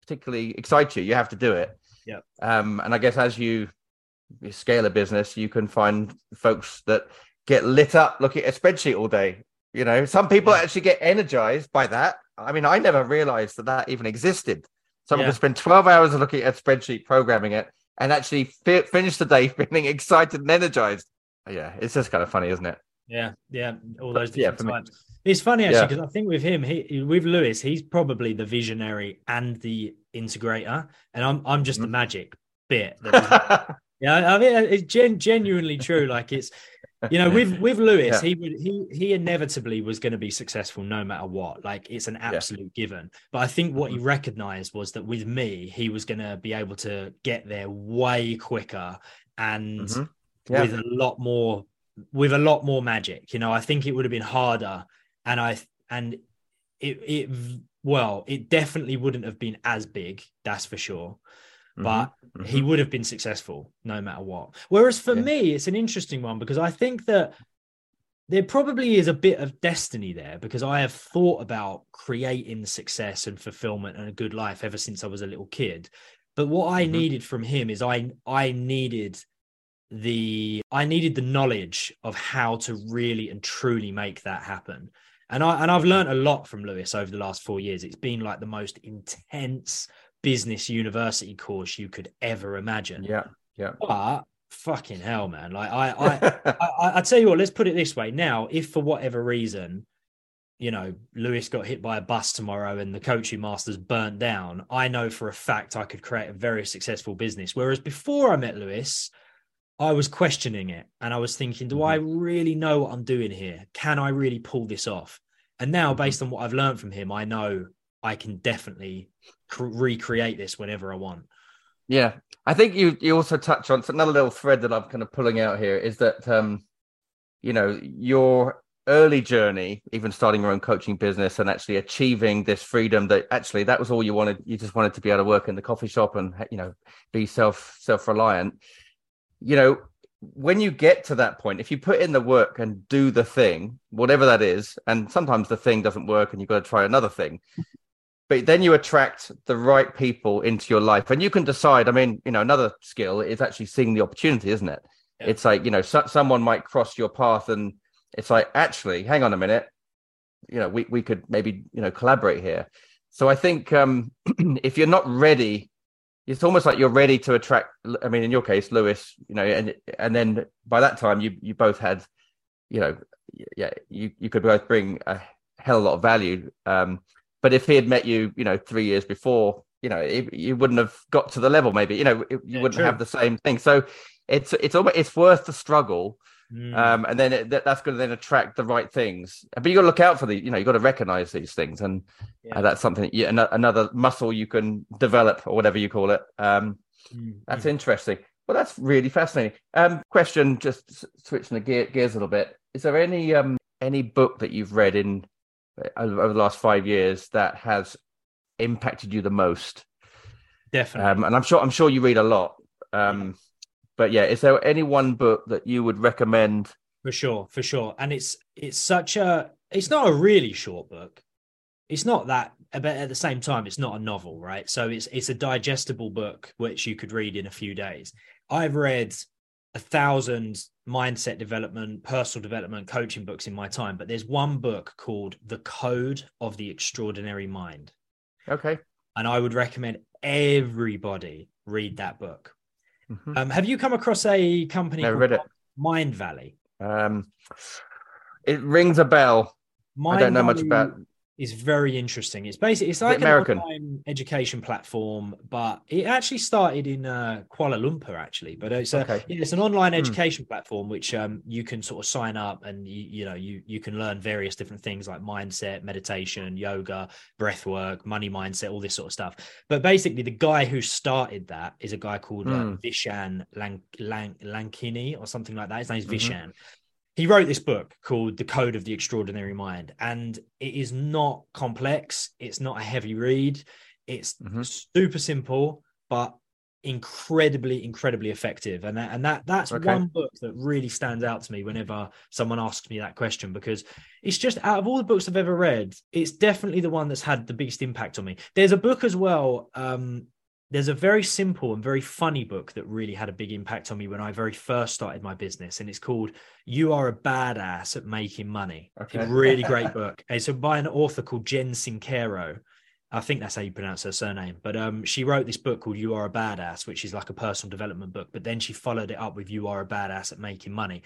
particularly excite you you have to do it. Yep. um and i guess as you, you scale a business you can find folks that get lit up looking at a spreadsheet all day you know some people Yeah. actually get energized by that i mean i never realized that that even existed someone Yeah. can spend 12 hours looking at a spreadsheet programming it and actually fi- finish the day feeling excited and energized yeah it's just kind of funny isn't it yeah, yeah, all those different types. It's funny actually Yeah. because I think with him, he with Lewis, he's probably the visionary and the integrator, and I'm I'm just the Mhm. magic bit. Yeah, I mean, it's gen- genuinely true. Like it's, you know, with with Lewis, Yeah. he would he he inevitably was going to be successful no matter what. Like it's an absolute given. But I think what he Mm-hmm. recognized was that with me, he was going to be able to get there way quicker and Mhm. Yeah. with a lot more with a lot more magic. You know, I think it would have been harder, and I and it it well, it definitely wouldn't have been as big. That's for sure. But Mhm. he would have been successful no matter what. Whereas for Yeah. me, it's an interesting one because I think that there probably is a bit of destiny there because I have thought about creating success and fulfillment and a good life ever since I was a little kid. But what I Mhm. needed from him is I I needed the I needed the knowledge of how to really and truly make that happen. And I and I've learned a lot from Lewis over the last four years. It's been like the most intense business university course you could ever imagine. yeah, yeah. But fucking hell, man! Like I, I, I, I tell you what. Let's put it this way. Now, if for whatever reason, you know, Lewis got hit by a bus tomorrow and the coaching masters burnt down, I know for a fact I could create a very successful business. Whereas before I met Lewis, I was questioning it and I was thinking, do I really know what I'm doing here? Can I really pull this off? And now, Mhm. based on what I've learned from him, I know I can definitely cr- recreate this whenever I want. Yeah, I think you you also touch on so another little thread that I'm kind of pulling out here is that um, you know, your early journey, even starting your own coaching business and actually achieving this freedom that actually that was all you wanted. You just wanted to be able to work in the coffee shop and you know be self self reliant. You know, when you get to that point, if you put in the work and do the thing, whatever that is, and sometimes the thing doesn't work and you've got to try another thing, but then you attract the right people into your life. And you can decide i mean you know another skill is actually seeing the opportunity isn't it? Yeah. it's like you know so, someone might cross your path and it's like actually hang on a minute. You know we, we could maybe you know collaborate here. So i think um if you're not ready it's almost like you're ready to attract i mean in your case lewis you know and and then by that time you you both had you know yeah you you could both bring a hell of a lot of value. Um but if he had met you, you know, three years before, you know, it, you wouldn't have got to the level. Maybe, you know, it, you Yeah, wouldn't true. have the same thing. So it's it's almost it's worth the struggle, Mm. um, and then it, that, that's going to then attract the right things. But you got to look out for the, you know, you got to recognize these things, and Yeah. uh, that's something. You, another muscle you can develop, or whatever you call it. Um, Mm, that's mm. interesting. Well, that's really fascinating. Um, question, just switching the gear, gears a little bit. Is there any um any book that you've read in over the last five years that has impacted you the most? definitely. Um, and I'm sure I'm sure you read a lot. Um, but yeah, is there any one book that you would recommend? for sure for sure and it's it's such a it's not a really short book it's not that but at the same time it's not a novel right so it's it's a digestible book which you could read in a few days i've read a thousand mindset development personal development coaching books in my time but there's one book called the code of the extraordinary mind Okay. and i would recommend everybody read that book Mhm. um, have you come across a company Never called read it. Mindvalley Um, it rings a bell. mind I don't know much about. Is very interesting. It's basically it's it like an American? online education platform, but it actually started in uh, Kuala Lumpur actually. But it's a, Okay. it's an online Hmm. education platform which um, you can sort of sign up and you you know you you can learn various different things like mindset, meditation, yoga, breath work, money mindset, all this sort of stuff. But basically, the guy who started that is a guy called uh, Hmm. Vishen Lank, Lank, Lankini or something like that. His name's Mhm. Vishen he wrote this book called The Code of the Extraordinary Mind, and it is not complex. It's not a heavy read. It's Mhm. super simple, but incredibly, incredibly effective. And that, and that that's Okay. one book that really stands out to me whenever someone asks me that question because it's just out of all the books I've ever read, it's definitely the one that's had the biggest impact on me. There's a book as well. Um, there's a very simple and very funny book that really had a big impact on me when I very first started my business, and it's called "You Are a Badass at Making Money." Okay. It's a really great book. It's by an author called Jen Sincero. I think that's how you pronounce her surname. But um, she wrote this book called "You Are a Badass," which is like a personal development book. But then she followed it up with "You Are a Badass at Making Money,"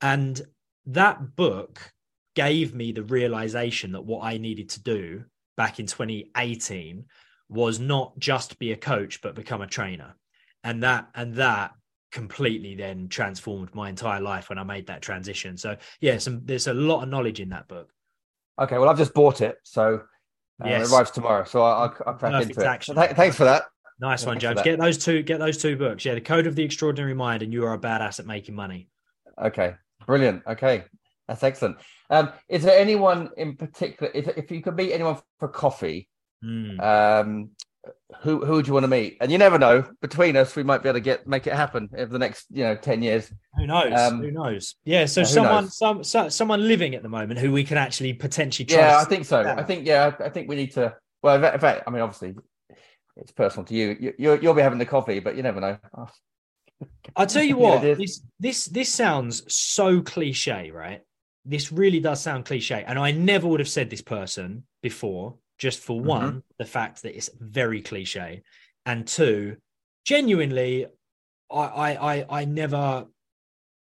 and that book gave me the realization that what I needed to do back in 2018 was not just be a coach but become a trainer and that and that completely then transformed my entire life when I made that transition. So yeah, some there's a lot of knowledge in that book. Okay, well I've just bought it, so uh, yes. it arrives tomorrow. So I'll, I'll crack Perfect into action. it. Th- thanks for that. Nice one, James. Get those two. Get those two books. Yeah, the Code of the Extraordinary Mind, and you are a badass at making money. Okay, brilliant. Okay, that's excellent. Um, is there anyone in particular? If, if you could meet anyone for coffee, mm. um, who who would you want to meet? And you never know. Between us, we might be able to get make it happen over the next you know ten years. Who knows? Um, who knows? Yeah. So someone knows? some so, someone living at the moment who we can actually potentially trust. Yeah, I think so. I think yeah. I think we need to. Well, in fact, I mean, obviously, it's personal to you. you you'll, you'll be having the coffee, but you never know. Oh. I'll tell you what. this this this sounds so cliche, right? This really does sound cliche, and I never would have said this person before just for mm-hmm. one, the fact that it's very cliche, and two, genuinely, I I I, I never.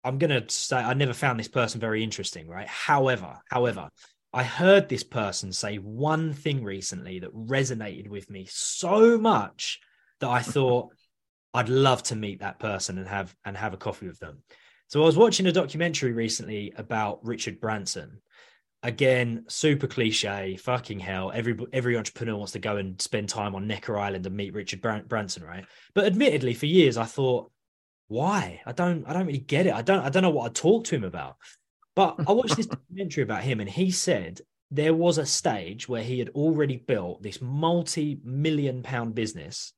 I'm gonna say I never found this person very interesting, right? However, however, I heard this person say one thing recently that resonated with me so much that I thought I'd love to meet that person and have and have a coffee with them. So I was watching a documentary recently about Richard Branson, again, super cliche, fucking hell. Every every entrepreneur wants to go and spend time on Necker Island and meet Richard Branson, right? But admittedly, for years I thought, why? I don't I don't really get it. I don't I don't know what I talk to him about. But I watched this documentary about him, and he said there was a stage where he had already built this multi-million pound business,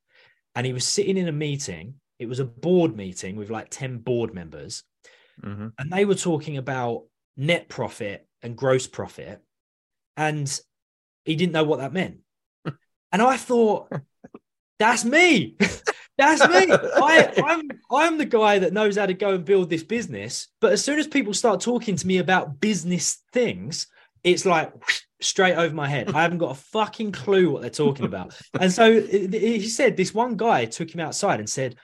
and he was sitting in a meeting. It was a board meeting with like 10 board members. Mm-hmm. And they were talking about net profit and gross profit. And he didn't know what that meant. And I thought, that's me. that's me. I, I'm I'm the guy that knows how to go and build this business. But as soon as people start talking to me about business things, it's like straight over my head. I haven't got a fucking clue what they're talking about. And so he said this one guy took him outside and said,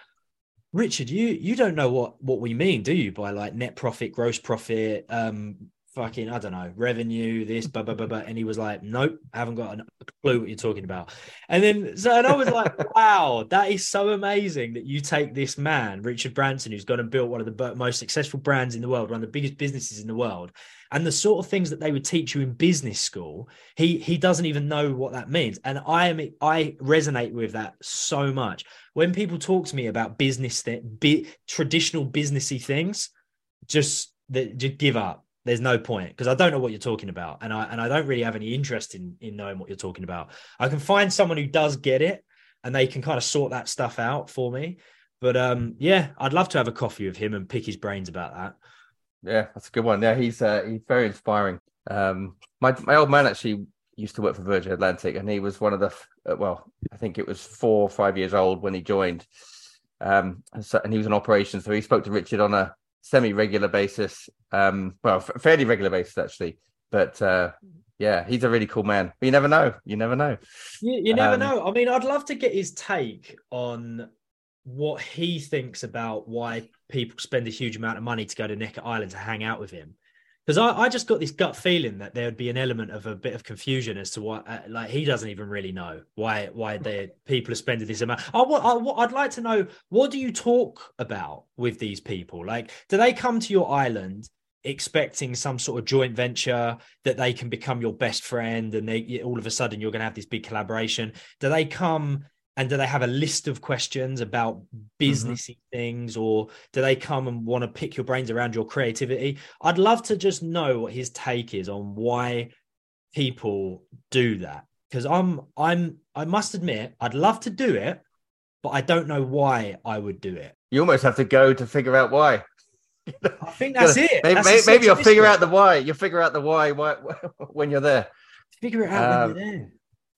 Richard, you you don't know what what we mean, do you? By like net profit, gross profit, um, fucking I don't know revenue, this, blah blah blah blah. And he was like, nope, I haven't got a clue what you're talking about. And then so and I was like, wow, that is so amazing that you take this man, Richard Branson, who's gone and built one of the most successful brands in the world, one of the biggest businesses in the world, and the sort of things that they would teach you in business school he he doesn't even know what that means and i am i resonate with that so much when people talk to me about business that be, traditional businessy things just that just give up there's no point because i don't know what you're talking about and i and i don't really have any interest in in knowing what you're talking about i can find someone who does get it and they can kind of sort that stuff out for me but um yeah i'd love to have a coffee with him and pick his brains about that yeah, that's a good one. Yeah, he's uh, he's very inspiring. Um, my my old man actually used to work for Virgin Atlantic, and he was one of the uh, well, I think it was four or five years old when he joined. Um, and, so, and he was in operations, so he spoke to Richard on a semi-regular basis. Um, well, f- fairly regular basis actually, but uh, yeah, he's a really cool man. But you never know. You never know. You, you never um, know. I mean, I'd love to get his take on what he thinks about why people spend a huge amount of money to go to Necker Island to hang out with him. Because I, I just got this gut feeling that there would be an element of a bit of confusion as to why, uh, like he doesn't even really know why why the people are spending this amount. I, I, I'd like to know what do you talk about with these people? Like, do they come to your island expecting some sort of joint venture that they can become your best friend and they all of a sudden you're going to have this big collaboration? Do they come and do they have a list of questions about mm-hmm. businessy mm-hmm. things or do they come and want to pick your brains around your creativity? I'd love to just know what his take is on why people do that because i'm i'm i must admit i'd love to do it but i don't know why i would do it. You almost have to go to figure out why. I think that's it. maybe, that's maybe you'll figure out the why. You'll figure out the why, why when you're there. Figure it out um, when you're there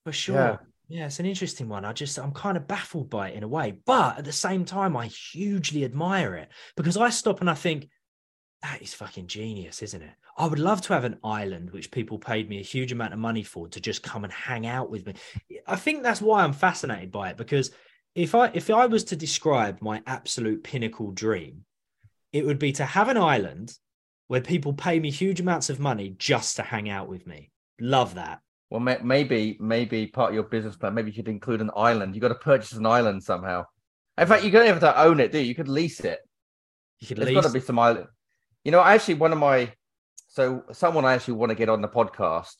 for sure. yeah. Yeah, it's an interesting one. I just, I'm kind of baffled by it in a way. But at the same time, I hugely admire it because I stop and I think, that is fucking genius, isn't it? I would love to have an island which people paid me a huge amount of money for to just come and hang out with me. I think that's why I'm fascinated by it because if I if I was to describe my absolute pinnacle dream, it would be to have an island where people pay me huge amounts of money just to hang out with me. Love that. Well, maybe maybe part of your business plan, maybe you should include an island. You got to purchase an island somehow. In fact, you don't have to own it, do you? You could lease it. You could There's lease. got to be some island. You know, actually, one of my so someone I actually want to get on the podcast,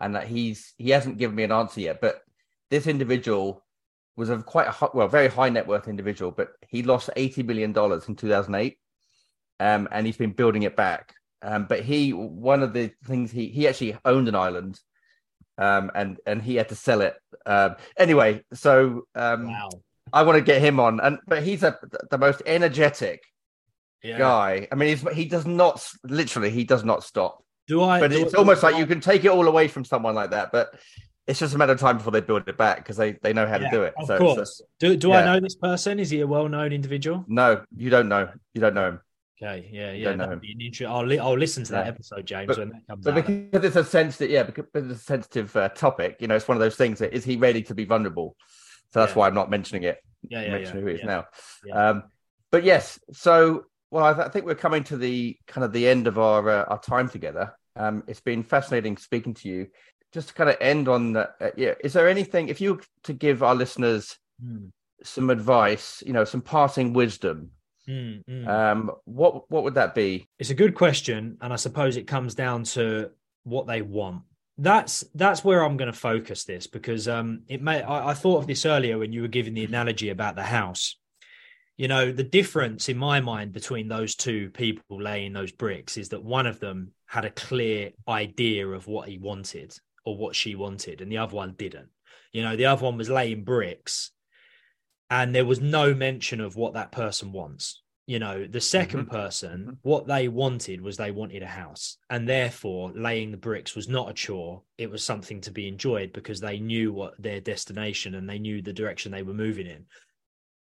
and that he's he hasn't given me an answer yet. But this individual was a quite a high, well, very high net worth individual, but he lost eighty million dollars in two thousand eight, um, and he's been building it back. Um, but he one of the things he he actually owned an island, um, and and he had to sell it. Um, anyway, so um, wow. I want to get him on, and but he's a the most energetic Yeah. guy. I mean, he's, he does not literally he does not stop. Do I? But do- it's do- almost like I- you can take it all away from someone like that, but it's just a matter of time before they build it back because they they know how Yeah, to do it. Of so, so- course. do do I know this person? Is he a well-known individual? no, you don't know. You don't know him. Okay. Yeah. Yeah. That'd be an intro. I'll li- I'll listen to that Yeah. episode, James, But- when that comes But out. because it's a sensitive, yeah, because it's a sensitive uh, topic, you know, it's one of those things that is he ready to be vulnerable? So that's Yeah. why I'm not mentioning it. yeah. Yeah. mentioning yeah, who he is now. Um, but yes, so well, I, th- I think we're coming to the kind of the end of our uh, our time together. Um, it's been fascinating speaking to you. Just to kind of end on, uh, yeah, is there anything if you were to give our listeners Hmm. some advice, you know, some passing wisdom, Hmm, hmm. um, what what would that be? It's a good question, and I suppose it comes down to what they want. That's that's where I'm going to focus this because um, it may. I, I thought of this earlier when you were giving the analogy about the house. You know, the difference in my mind between those two people laying those bricks is that one of them had a clear idea of what he wanted or what she wanted, and the other one didn't. You know, the other one was laying bricks, and there was no mention of what that person wants. You know, the 2nd person, Mhm. what they wanted was they wanted a house, and therefore laying the bricks was not a chore. It was something to be enjoyed because they knew what their destination and they knew the direction they were moving in.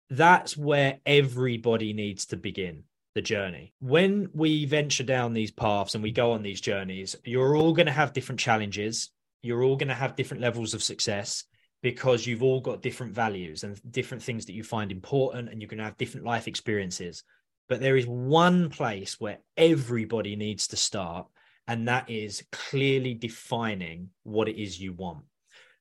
That's where everybody needs to begin the journey. When we venture down these paths and we go on these journeys, you're all going to have different challenges. You're all going to have different levels of success because you've all got different values and different things that you find important, and you're going to have different life experiences. But there is one place where everybody needs to start, and that is clearly defining what it is you want.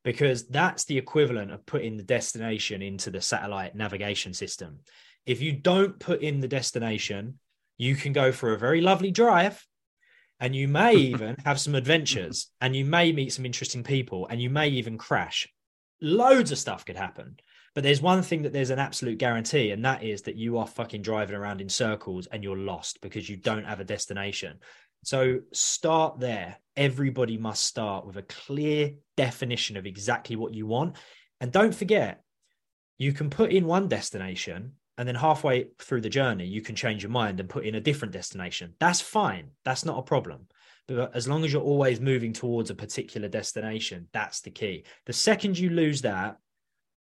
Because that's the equivalent of putting the destination into the satellite navigation system. If you don't put in the destination, you can go for a very lovely drive and you may even have some adventures and you may meet some interesting people and you may even crash. Loads of stuff could happen. But there's one thing that there's an absolute guarantee, and that is that you are fucking driving around in circles and you're lost because you don't have a destination. So start there. Everybody must start with a clear definition of exactly what you want. And don't forget, you can put in one destination and then halfway through the journey, you can change your mind and put in a different destination. That's fine. That's not a problem. But as long as you're always moving towards a particular destination, that's the key. The second you lose that,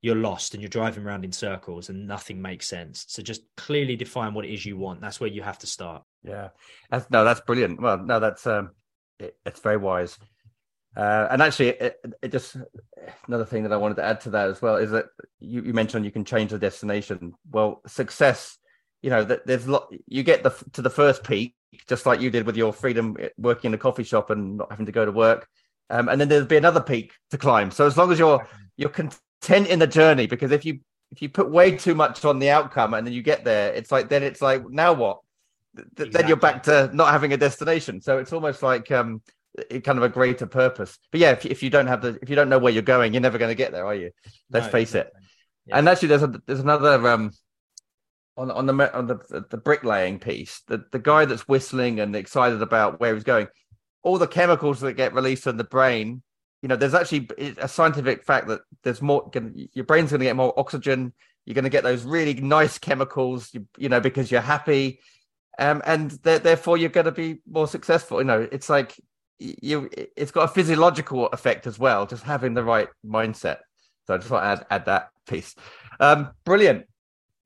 you're lost and you're driving around in circles and nothing makes sense. So just clearly define what it is you want. That's where you have to start. Yeah, that's no, that's brilliant. Well, no, that's um, it, it's very wise. Uh, and actually, it, it just another thing that I wanted to add to that as well is that you, you mentioned you can change the destination. Well, success, you know, that there's lot. You get the to the first peak, just like you did with your freedom eh, working in a coffee shop and not having to go to work, um, and then there'll be another peak to climb. So as long as you're you're content in the journey, because if you if you put way too much on the outcome and then you get there, it's like then it's like now what? Th- Then you're back to not having a destination. So it's almost like um, it kind of a greater purpose. But yeah, if, if you don't have the if you don't know where you're going, you're never going to get there, are you? Let's No, face it. Yeah. And actually, there's a there's another um on on the on the the bricklaying piece. The the guy that's whistling and excited about where he's going, all the chemicals that get released in the brain. You know, there's actually a scientific fact that there's more. Your brain's going to get more oxygen. You're going to get those really nice chemicals. You, you know, because you're happy, um, and th- therefore you're going to be more successful. You know, it's like you. It's got a physiological effect as well. Just having the right mindset. So I just want to add, add that piece. Um, brilliant.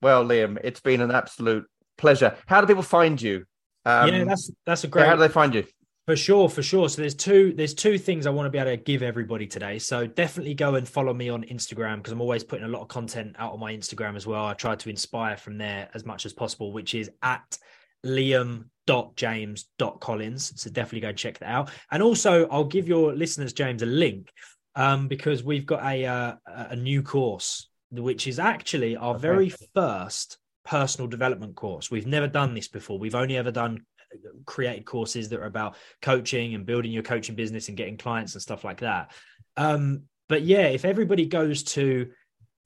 Well, Liam, it's been an absolute pleasure. How do people find you? Um, yeah, that's that's a great how do they find you? For sure, for sure. So there's two there's two things I want to be able to give everybody today. So definitely go and follow me on Instagram because I'm always putting a lot of content out on my Instagram as well. I try to inspire from there as much as possible, which is at liam.james.collins. So definitely go check that out. And also I'll give your listeners, James, a link um, because we've got a uh, a new course which is actually our okay. very first personal development course. We've never done this before. We've only ever done uh, created courses that are about coaching and building your coaching business and getting clients and stuff like that. Um, but yeah, if everybody goes to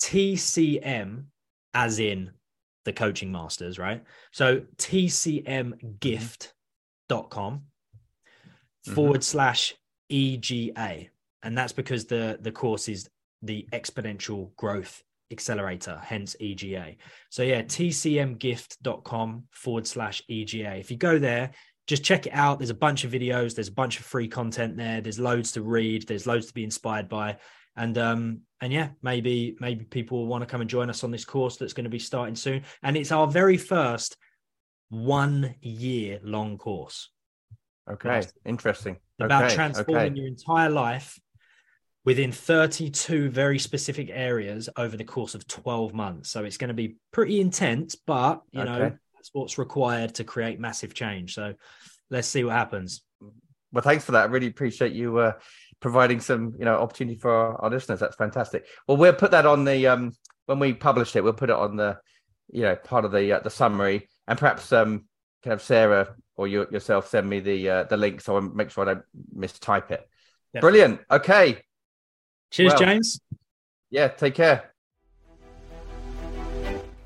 TCM, as in the coaching masters, right? So tcmgift.com mm-hmm. forward slash EGA. And that's because the, the course is the exponential growth accelerator, hence EGA. So yeah, tcmgift.com forward slash EGA. If you go there, just check it out. There's a bunch of videos, there's a bunch of free content there, there's loads to read, there's loads to be inspired by. And um, and yeah, maybe maybe people will want to come and join us on this course that's going to be starting soon. And it's our very first one year long course. Okay, interesting. About okay. transforming okay. your entire life within 32 very specific areas over the course of 12 months. So it's going to be pretty intense, but you okay. know, that's what's required to create massive change. So let's see what happens. Well, thanks for that. I really appreciate you uh, providing some, you know, opportunity for our, our, listeners. That's fantastic. Well, we'll put that on the um when we publish it. We'll put it on the, you know, part of the uh, the summary, and perhaps um kind of Sarah or you yourself send me the uh, the link so I make sure I don't mistype it. Definitely. Brilliant. Okay. Cheers, well, James. Yeah, take care.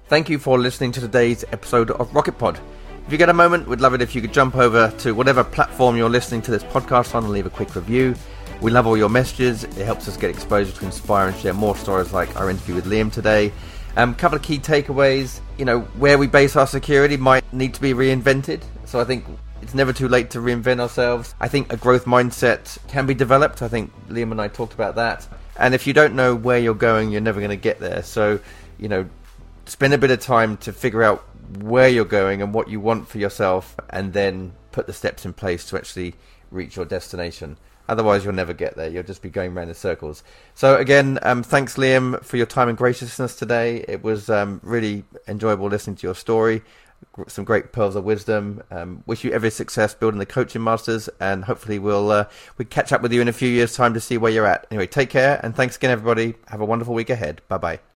Thank you for listening to today's episode of Rocket Pod. If you get a moment, we'd love it if you could jump over to whatever platform you're listening to this podcast on and leave a quick review. We love all your messages. It helps us get exposure to inspire and share more stories like our interview with Liam today. A um, couple of key takeaways. You know, where we base our security might need to be reinvented. So I think it's never too late to reinvent ourselves. I think a growth mindset can be developed. I think Liam and I talked about that. And if you don't know where you're going, you're never going to get there. So, you know, spend a bit of time to figure out where you're going and what you want for yourself, and then put the steps in place to actually reach your destination. Otherwise, you'll never get there. You'll just be going around in circles. So, again, um, thanks, Liam, for your time and graciousness today. It was um, really enjoyable listening to your story some great pearls of wisdom. Um, wish you every success building the coaching masters, and hopefully we'll uh, we catch up with you in a few years' time to see where you're at. Anyway, take care, and thanks again, everybody. Have a wonderful week ahead. Bye bye.